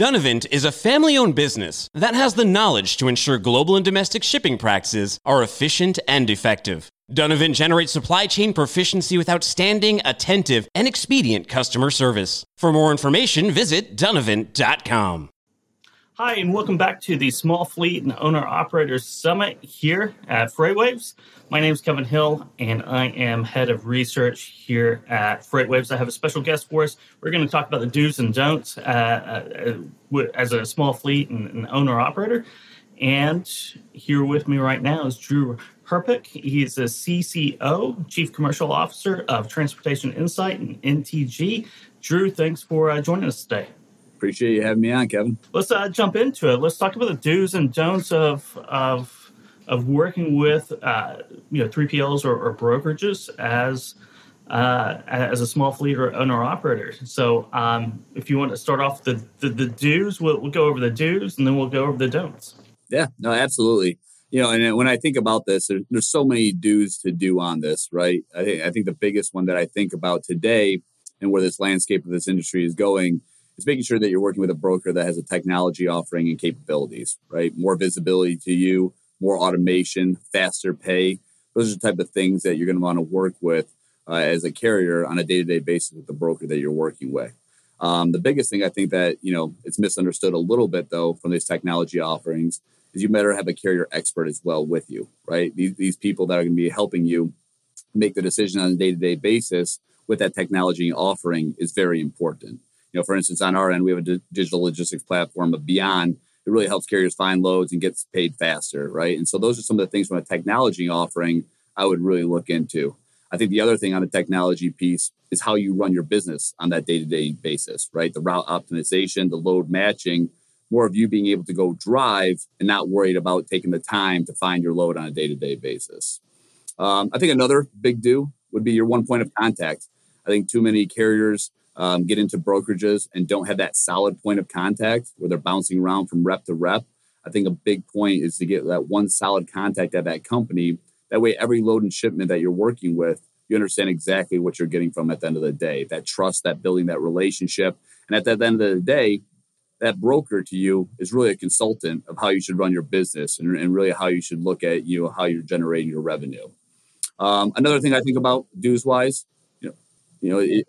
Dunavant is a family owned business that has the knowledge to ensure global and domestic shipping practices are efficient and effective. Dunavant generates supply chain proficiency with outstanding, attentive, and expedient customer service. For more information, visit Dunavant.com. Hi, and welcome back to the Small Fleet and Owner Operators Summit here at FreightWaves. My name is Kevin Hill, and I am head of research here at FreightWaves. I have a special guest for us. We're going to talk about the do's and don'ts uh, uh, as a small fleet and, and owner operator. And here with me right now is Drew Herpich. He's a CCO, Chief Commercial Officer of Transportation Insight and NTG. Drew, thanks for uh, joining us today. Appreciate you having me on, Kevin. Let's uh, jump into it. Let's talk about the do's and don'ts of of of working with uh, you know 3PLs or, or brokerages as uh, as a small fleet or owner operator. So, um, if you want to start off the the, the do's, we'll, we'll go over the do's and then we'll go over the don'ts. Yeah, no, absolutely. You know, and when I think about this, there, there's so many do's to do on this, right? I think I think the biggest one that I think about today and where this landscape of this industry is going is making sure that you're working with a broker that has a technology offering and capabilities, right? More visibility to you, more automation, faster pay. Those are the type of things that you're going to want to work with uh, as a carrier on a day-to-day basis with the broker that you're working with. Um, the biggest thing I think that you know it's misunderstood a little bit though from these technology offerings is you better have a carrier expert as well with you, right? These, these people that are going to be helping you make the decision on a day-to-day basis with that technology offering is very important you know, for instance, on our end, we have a digital logistics platform of Beyond. It really helps carriers find loads and gets paid faster, right? And so those are some of the things from a technology offering I would really look into. I think the other thing on the technology piece is how you run your business on that day-to-day basis, right? The route optimization, the load matching, more of you being able to go drive and not worried about taking the time to find your load on a day-to-day basis. Um, I think another big do would be your one point of contact. I think too many carriers um, get into brokerages and don't have that solid point of contact where they're bouncing around from rep to rep. I think a big point is to get that one solid contact at that company. That way, every load and shipment that you're working with, you understand exactly what you're getting from at the end of the day. That trust, that building that relationship. And at the end of the day, that broker to you is really a consultant of how you should run your business and, and really how you should look at you know, how you're generating your revenue. Um, another thing I think about dues wise, you know, you know, it,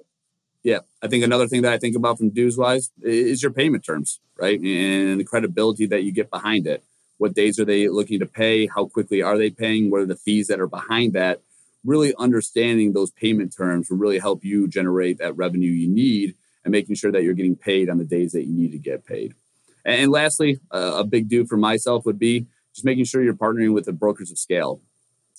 yeah, I think another thing that I think about from dues wise is your payment terms, right? And the credibility that you get behind it. What days are they looking to pay? How quickly are they paying? What are the fees that are behind that? Really understanding those payment terms will really help you generate that revenue you need and making sure that you're getting paid on the days that you need to get paid. And lastly, a big do for myself would be just making sure you're partnering with the brokers of scale.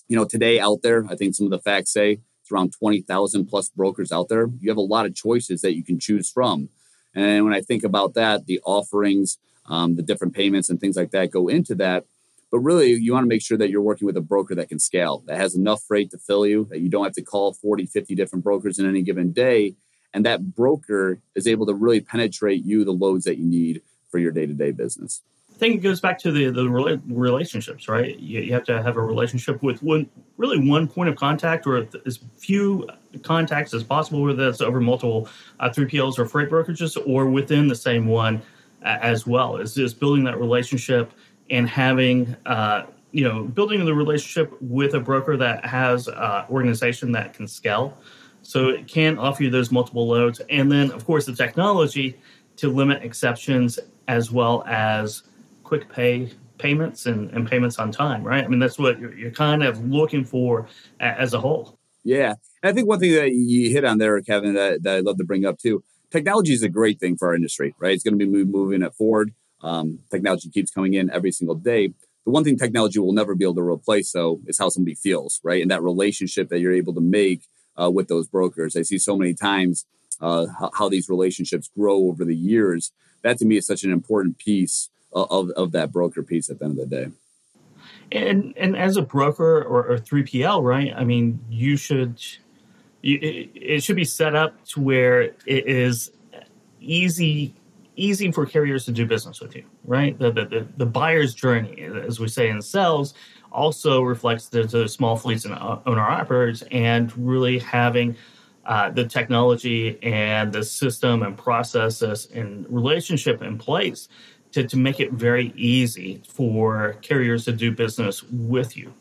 You know, today out there, I think some of the facts say it's around 20,000 plus brokers out there. You have a lot of choices that you can choose from. And when I think about that, the offerings, um, the different payments and things like that go into that. But really, you want to make sure that you're working with a broker that can scale, that has enough freight to fill you, that you don't have to call 40, 50 different brokers in any given day. And that broker is able to really penetrate you the loads that you need for your day to day business. I think it goes back to the the relationships, right? You, you, have to have a relationship with one really one point of contact or as few contacts as possible, whether that's over multiple uh, 3PLs or freight brokerages or within the same one uh, as well. Is just building that relationship and having uh, you know building the relationship with a broker that has uh, organization that can scale, so it can offer you those multiple loads, and then of course the technology to limit exceptions as well as quick pay payments and, and payments on time, right? I mean, that's what you're, you're kind of looking for as a whole. Yeah. And I think one thing that you hit on there, Kevin, that, that I'd love to bring up too technology is a great thing for our industry, right? It's going to be moving it forward. Um, technology keeps coming in every single day. The one thing technology will never be able to replace, though, is how somebody feels, right? And that relationship that you're able to make uh, with those brokers. I see so many times uh, how, these relationships grow over the years. That to me is such an important piece of, of that broker piece at the end of the day. And and as a broker or, 3PL, right? I mean, you should you, it, it should be set up to where it is easy easy for carriers to do business with you, right? The the, the, buyer's journey, as we say in sales, also reflects the, the small fleets and owner operators, and really having uh, the technology and the system and processes and relationship in place to, to make it very easy for carriers to do business with you.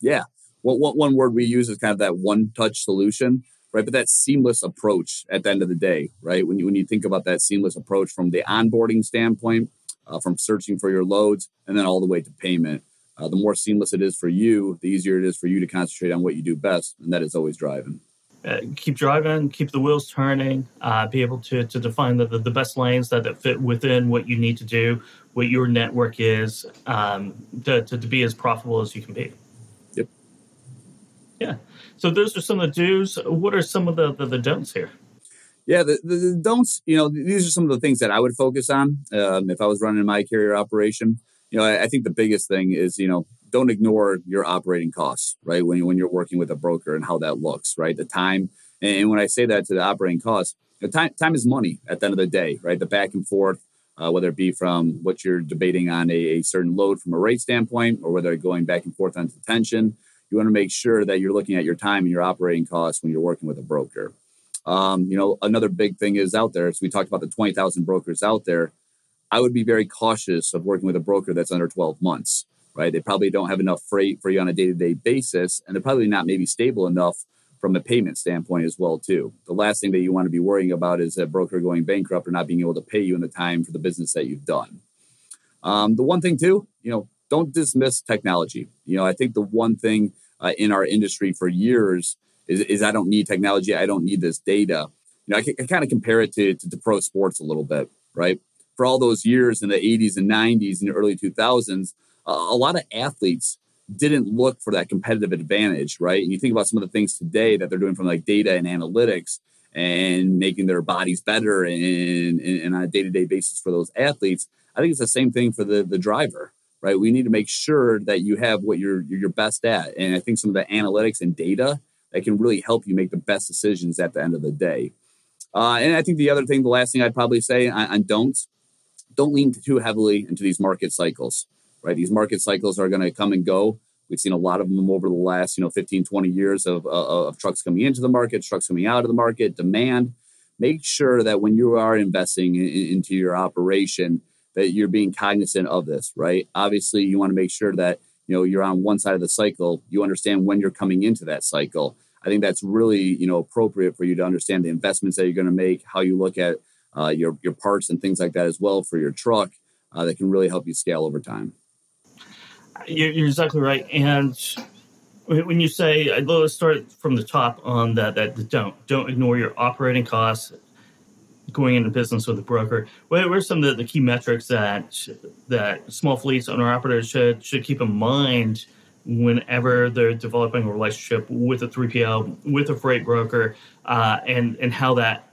Yeah. Well, one, one word we use is kind of that one touch solution, right? But that seamless approach at the end of the day, right? When you, when you think about that seamless approach from the onboarding standpoint, uh, from searching for your loads, and then all the way to payment. Uh, the more seamless it is for you, the easier it is for you to concentrate on what you do best, and that is always driving. Uh, keep driving, keep the wheels turning, uh, be able to, to define the, the, the, best lanes that, that fit within what you need to do, what your network is, um, to, to, to, be as profitable as you can be. Yep. Yeah. So those are some of the do's. What are some of the, the, the don'ts here? Yeah, the, the, the, don'ts, you know, these are some of the things that I would focus on um, if I was running my carrier operation. You know, I, I think the biggest thing is, you know, don't ignore your operating costs, right? When, when you're working with a broker and how that looks, right? The time. And when I say that to the operating costs, the time, time is money at the end of the day, right? The back and forth, uh, whether it be from what you're debating on a, a, certain load from a rate standpoint or whether going back and forth on detention, you want to make sure that you're looking at your time and your operating costs when you're working with a broker. Um, you know, another big thing is out there. So we talked about the 20,000 brokers out there. I would be very cautious of working with a broker that's under 12 months right? They probably don't have enough freight for you on a day to day basis, and they're probably not maybe stable enough from a payment standpoint as well too. The last thing that you want to be worrying about is a broker going bankrupt or not being able to pay you in the time for the business that you've done. Um, the one thing too, you know, don't dismiss technology. You know, I think the one thing uh, in our industry for years is, is I don't need technology. I don't need this data. You know, I, I kind of compare it to, to, to pro sports a little bit, right? For all those years in the 80s and 90s and early 2000s, a lot of athletes didn't look for that competitive advantage, right? And you think about some of the things today that they're doing from like data and analytics and making their bodies better and, and on a day-to-day basis for those athletes. I think it's the same thing for the the driver, right? We need to make sure that you have what you're you're best at. And I think some of the analytics and data that can really help you make the best decisions at the end of the day. Uh, and I think the other thing, the last thing I'd probably say on, on don'ts, don't lean too heavily into these market cycles right? These market cycles are going to come and go. We've seen a lot of them over the last, you know, 15, 20 years of, uh, of trucks coming into the market, trucks coming out of the market, demand. Make sure that when you are investing in, into your operation, that you're being cognizant of this, right? Obviously, you want to make sure that, you know, you're on one side of the cycle. You understand when you're coming into that cycle. I think that's really, you know, appropriate for you to understand the investments that you're going to make, how you look at uh, your, your parts and things like that as well for your truck uh, that can really help you scale over time. You're exactly right. And when you say, let's start from the top on that, that don't don't ignore your operating costs going into business with a broker. What are some of the, the key metrics that that small fleets owner operators should should keep in mind whenever they're developing a relationship with a 3PL, with a freight broker, uh, and and how that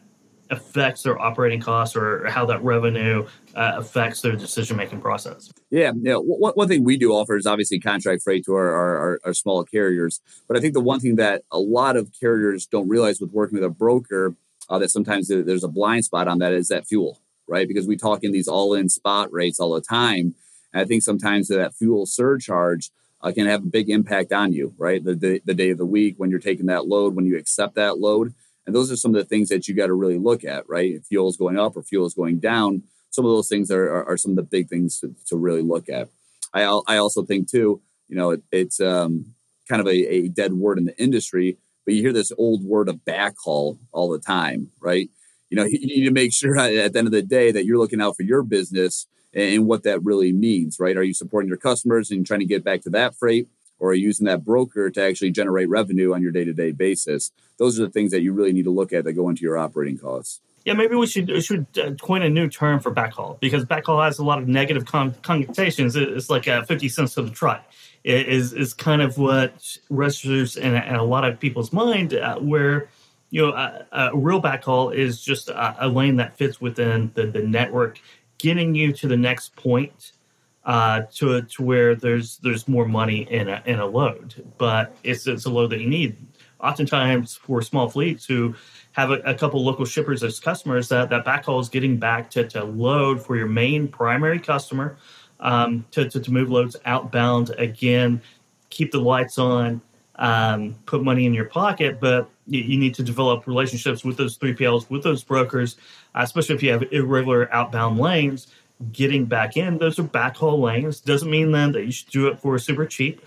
affects their operating costs or how that revenue uh, affects their decision making process. Yeah, yeah. One, one thing we do offer is obviously contract freight to our, our, our small carriers. But I think the one thing that a lot of carriers don't realize with working with a broker uh, that sometimes there's a blind spot on that is that fuel, right? Because we talk in these all in spot rates all the time. And I think sometimes that fuel surcharge uh, can have a big impact on you, right? The, the, the day of the week when you're taking that load, when you accept that load. And those are some of the things that you got to really look at, right? If fuel is going up or fuel is going down, some of those things are, are, are some of the big things to, to, really look at. I, I also think too, you know, it, it's um, kind of a, a dead word in the industry, but you hear this old word of backhaul all the time, right? You know, you need to make sure at the end of the day that you're looking out for your business and what that really means, right? Are you supporting your customers and trying to get back to that freight? Or using that broker to actually generate revenue on your day-to-day basis. Those are the things that you really need to look at that go into your operating costs. Yeah maybe we should we should uh, coin a new term for backhaul because backhaul has a lot of negative con- connotations. It's like uh, 50 cents to the try it is is kind of what registers in, in a lot of people's mind uh, where you know a, a, real backhaul is just a, a lane that fits within the, the network. Getting you to the next point uh, to to where there's there's more money in a in a load, but it's it's a load that you need. Oftentimes for small fleets who have a, a couple local shippers as customers, that that backhaul is getting back to, to load for your main primary customer um, to, to to move loads outbound again, keep the lights on, um, put money in your pocket, but you, need to develop relationships with those 3PLs, with those brokers, uh, especially if you have irregular outbound lanes. Getting back in, those are backhaul lanes. Doesn't mean then that you should do it for super cheap,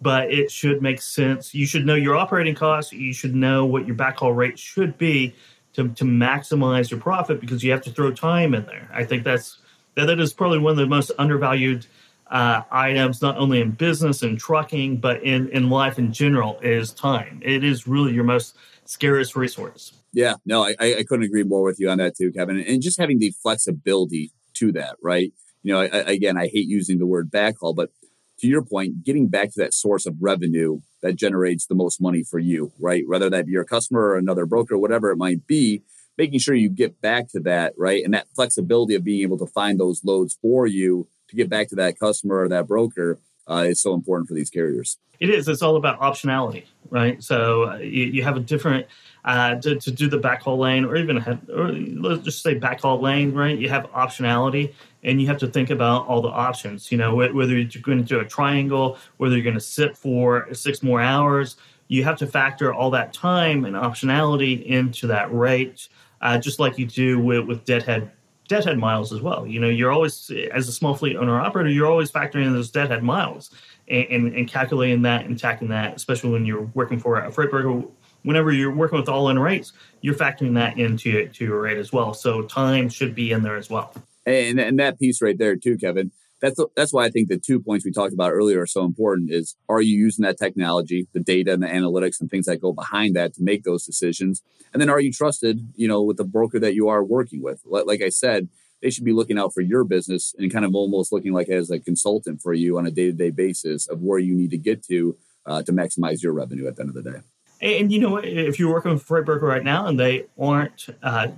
but it should make sense. You should know your operating costs. You should know what your backhaul rate should be to, to maximize your profit because you have to throw time in there. I think that's that, that is probably one of the most undervalued uh, items, not only in business and trucking, but in, in life in general, is time. It is really your most scarce resource. Yeah, no, I, I couldn't agree more with you on that too, Kevin. And just having the flexibility to that, right? You know, I, again, I hate using the word backhaul, but to your point, getting back to that source of revenue that generates the most money for you, right? Whether that be your customer or another broker, whatever it might be, making sure you get back to that, right? And that flexibility of being able to find those loads for you to get back to that customer or that broker uh, is so important for these carriers. It is. It's all about optionality, right? So uh, you, you, have a different uh, to, to do the backhaul lane, or even or let's just say backhaul lane, right? You have optionality, and you have to think about all the options. You know, whether you're going to do a triangle, whether you're going to sit for six more hours, you have to factor all that time and optionality into that rate, uh, just like you do with, with deadhead deadhead miles as well. You know, you're always as a small fleet owner operator, you're always factoring in those deadhead miles and, and, and calculating that and tacking that, especially when you're working for a freight broker. Whenever you're working with all-in rates, you're factoring that into to your rate as well. So time should be in there as well. And and that piece right there too, Kevin. That's that's why I think the two points we talked about earlier are so important. Is are you using that technology, the data and the analytics and things that go behind that to make those decisions? And then are you trusted, you know, with the broker that you are working with? Like I said, they should be looking out for your business and kind of almost looking like as a consultant for you on a day to day basis of where you need to get to uh, to maximize your revenue at the end of the day. And you know, if you're working with freight broker right now and they aren't uh,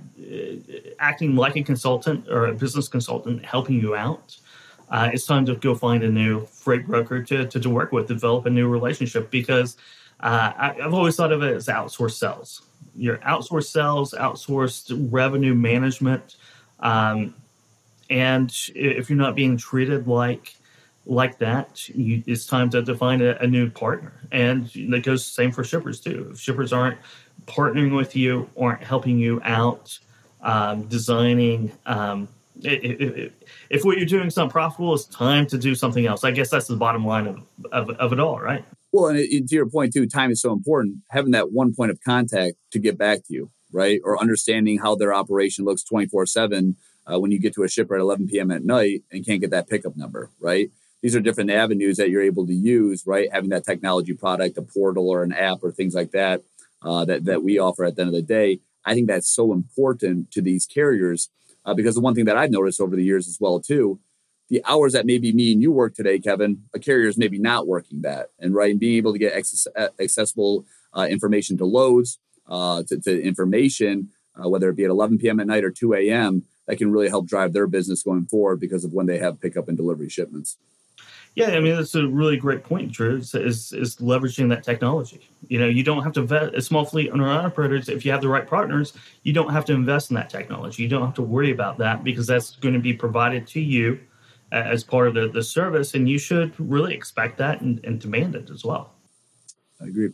acting like a consultant or a business consultant helping you out, uh, it's time to go find a new freight broker to, to, to work with, develop a new relationship because uh, I, have always thought of it as outsourced sales. Your outsourced sales, outsourced revenue management. Um, and if you're not being treated like like that, you, it's time to, find a, a, new partner. And that goes same for shippers too. If shippers aren't partnering with you, aren't helping you out, um, designing. Um, if what you're doing is not profitable, it's time to do something else. I guess that's the bottom line of, of, of it all, right? Well, and it, to your point too, time is so important. Having that one point of contact to get back to you, right? Or understanding how their operation looks 24 uh, 7 when you get to a shipper at 11 p.m. at night and can't get that pickup number, right? These are different avenues that you're able to use, right? Having that technology product, a portal or an app or things like that, uh, that, that we offer at the end of the day. I think that's so important to these carriers uh, because the one thing that I've noticed over the years as well, too, the hours that maybe me and you work today, Kevin, a carrier is maybe not working that. And right, and being able to get access, accessible uh, information to loads, uh, to, to, information, uh, whether it be at 11 p.m. at night or 2 a.m., that can really help drive their business going forward because of when they have pickup and delivery shipments. Yeah, I mean that's a really great point, Drew. Is, is, leveraging that technology. You know, you don't have to vet a small fleet owner operators if you have the right partners. You don't have to invest in that technology. You don't have to worry about that because that's going to be provided to you as part of the, the service, and you should really expect that and, and demand it as well. I agree.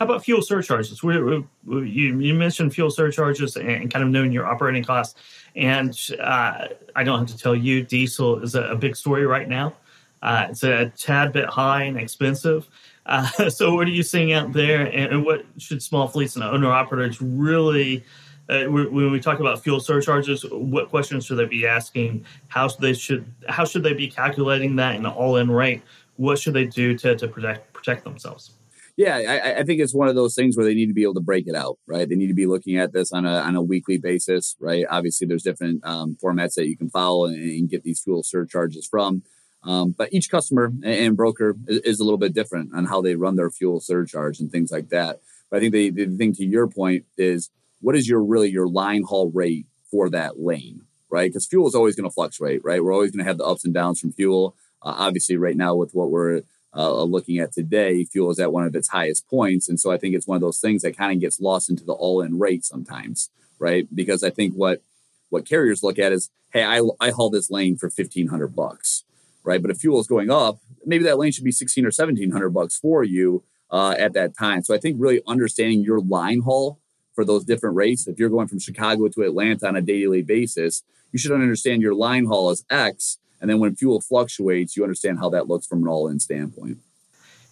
How about fuel surcharges? We, we, you, you, mentioned fuel surcharges and kind of knowing your operating costs. And uh, I don't have to tell you, diesel is a, a big story right now. Uh, it's a tad bit high and expensive. Uh, so, what are you seeing out there, and, what should small fleets and owner operators really? Uh, when we talk about fuel surcharges, what questions should they be asking? How should they should how should they be calculating that in all-in rate? What should they do to, to protect protect themselves? Yeah, I, I, think it's one of those things where they need to be able to break it out, right? They need to be looking at this on a on a weekly basis, right? Obviously, there's different um, formats that you can follow and, and, get these fuel surcharges from. Um, but each customer and broker is, a little bit different on how they run their fuel surcharge and things like that. But I think the, the thing to your point is what is your really your line haul rate for that lane, right? Because fuel is always going to fluctuate, right? We're always going to have the ups and downs from fuel. Uh, obviously, right now with what we're uh, looking at today, fuel is at one of its highest points, and so I think it's one of those things that kind of gets lost into the all-in rate sometimes, right? Because I think what what carriers look at is, hey, I I haul this lane for fifteen hundred bucks right? But if fuel is going up, maybe that lane should be 16 or 1700 bucks for you uh, at that time. So I think really understanding your line haul for those different rates. If you're going from Chicago to Atlanta on a daily basis, you should understand your line haul as X. And then when fuel fluctuates, you understand how that looks from an all in standpoint.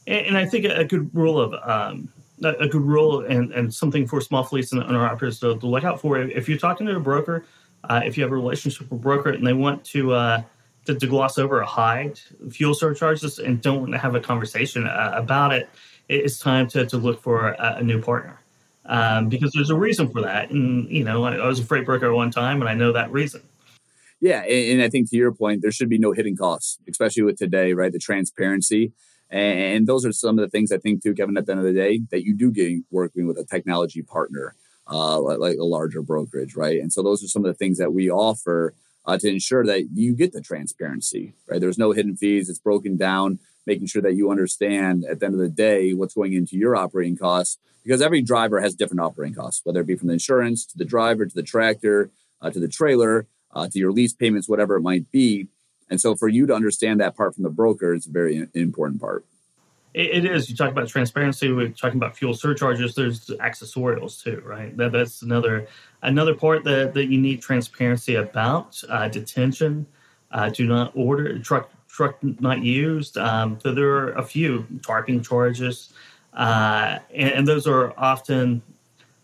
And, and, I think a good rule of um, a good rule and, and something for small fleets and owner operators to, to look out for if you're talking to a broker, uh, if you have a relationship with a broker and they want to, uh, to, to gloss over or hide fuel surcharges and don't want to have a conversation uh, about it, it's time to, to look for a, a new partner um, because there's a reason for that. And, you know, I, I, was a freight broker one time and I know that reason. Yeah. And, and, I think to your point, there should be no hidden costs, especially with today, right? The transparency. And those are some of the things I think, too, Kevin, at the end of the day, that you do get working with a technology partner, uh, like, like a larger brokerage, right? And so those are some of the things that we offer uh, to ensure that you get the transparency, right? There's no hidden fees. It's broken down making sure that you understand at the end of the day what's going into your operating costs because every driver has different operating costs whether it be from the insurance to the driver to the tractor uh, to the trailer uh, to your lease payments whatever it might be and so for you to understand that part from the broker is a very important part it is. You talk about transparency. We're talking about fuel surcharges. There's accessorials too, right? That, that's another another part that, that you need transparency about. Uh, detention. Uh, do not order truck truck not used. Um, so there are a few tarping charges, uh, and, and, those are often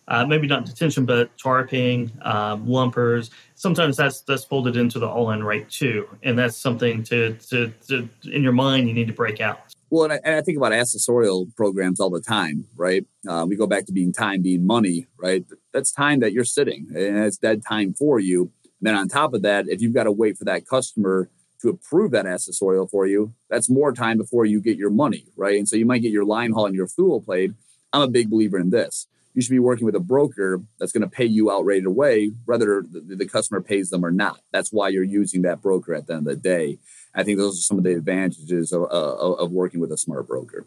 uh, maybe not detention, but tarping, um, lumpers. Sometimes that's that's folded into the all-in rate too, and that's something to, to, to in your mind you need to break out. Well, and I, and I think about accessorial programs all the time, right? Uh, we go back to being time being money, right? That's time that you're sitting, and it's dead time for you. And then on top of that, if you've got to wait for that customer to approve that accessorial for you, that's more time before you get your money, right? And so you might get your line haul and your fuel paid. I'm a big believer in this. You should be working with a broker that's going to pay you out right away, whether the, the customer pays them or not. That's why you're using that broker at the end of the day. I think those are some of the advantages of, uh, of working with a smart broker.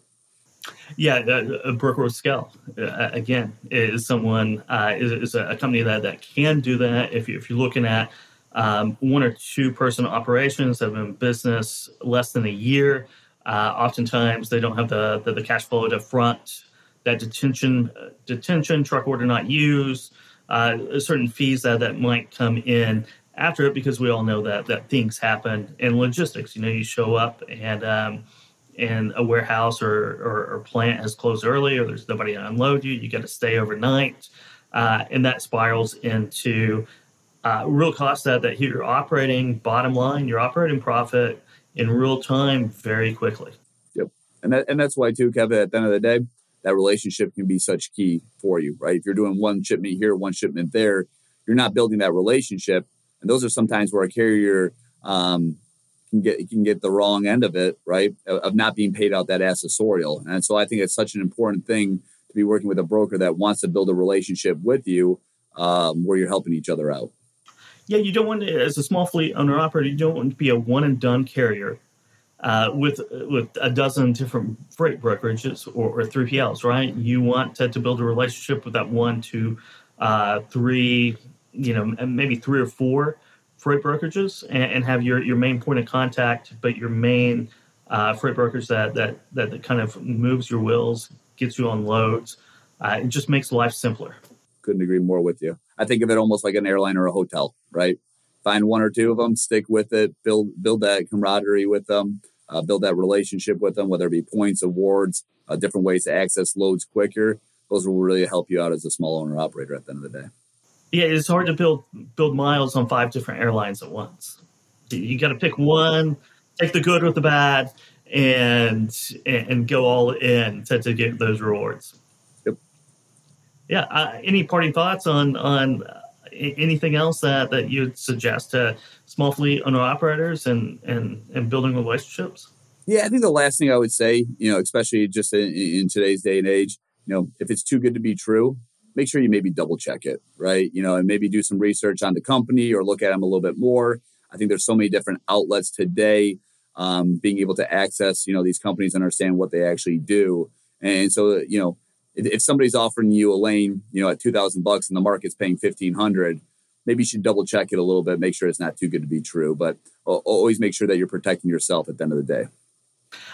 Yeah, a, broker with scale uh, again is someone uh, is, is, a company that that can do that. If you if you're looking at um, one or two person operations that have been in business less than a year. Uh, oftentimes, they don't have the, the, the cash flow to front that detention detention truck order not used, uh, certain fees that, that might come in after it because we all know that that things happen in logistics. You know, you show up and um, and a warehouse or, or, or, plant has closed early or there's nobody to unload you. You got to stay overnight, uh, and that spirals into uh, real cost that that hit your operating bottom line, your operating profit in real time very quickly. Yep, and that, and that's why too, Kevin. At the end of the day, that relationship can be such key for you, right? If you're doing one shipment here, one shipment there, you're not building that relationship, and those are sometimes where a carrier um, can get can get the wrong end of it, right? Of, not being paid out that accessorial, and so I think it's such an important thing to be working with a broker that wants to build a relationship with you, um, where you're helping each other out yeah, you don't want to, as a small fleet owner operator, you don't want to be a one and done carrier uh, with with a dozen different freight brokerages or, or 3PLs, right? You want to, to, build a relationship with that one, two, uh, three, you know, maybe three or four freight brokerages, and, and, have your, your main point of contact, but your main uh, freight brokers that, that that that kind of moves your wheels, gets you on loads. Uh, it just makes life simpler couldn't agree more with you. I think of it almost like an airline or a hotel, right? Find one or two of them, stick with it, build build that camaraderie with them, uh, build that relationship with them, whether it be points, awards, uh, different ways to access loads quicker. Those will really help you out as a small owner operator at the end of the day. Yeah, it's hard to build build miles on five different airlines at once. You got to pick one, take the good with the bad, and and go all in to, to get those rewards Yep. yeah. Uh, any parting thoughts on on anything else that that you'd suggest to small fleet owner operators and and and building relationships? Yeah, I think the last thing I would say, you know, especially just in, in today's day and age, you know, if it's too good to be true, make sure you maybe double check it, right? You know, and maybe do some research on the company or look at them a little bit more. I think there's so many different outlets today, um, being able to access, you know, these companies, understand what they actually do, and so you know, if somebody's offering you a lane, you know, at two thousand bucks and the market's paying fifteen hundred, maybe you should double check it a little bit, make sure it's not too good to be true. But always make sure that you're protecting yourself at the end of the day.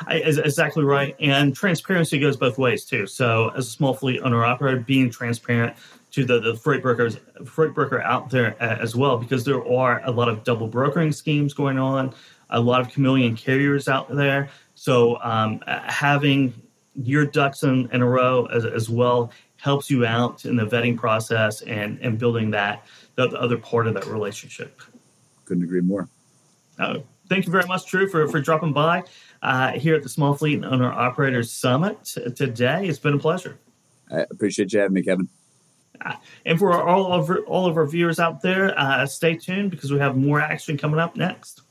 I, exactly right. And transparency goes both ways too. So, as a small fleet owner operator, being transparent to the, the freight brokers, freight broker out there as well, because there are a lot of double brokering schemes going on, a lot of chameleon carriers out there. So, um, having your ducks in, in a row as, as well helps you out in the vetting process and, and building that the, the other part of that relationship. Couldn't agree more. Uh, thank you very much, Drew, for, for dropping by uh, here at the Small Fleet and Owner Operators Summit today. It's been a pleasure. I appreciate you having me, Kevin. Uh, and for all of our, all of our viewers out there, uh, stay tuned because we have more action coming up next.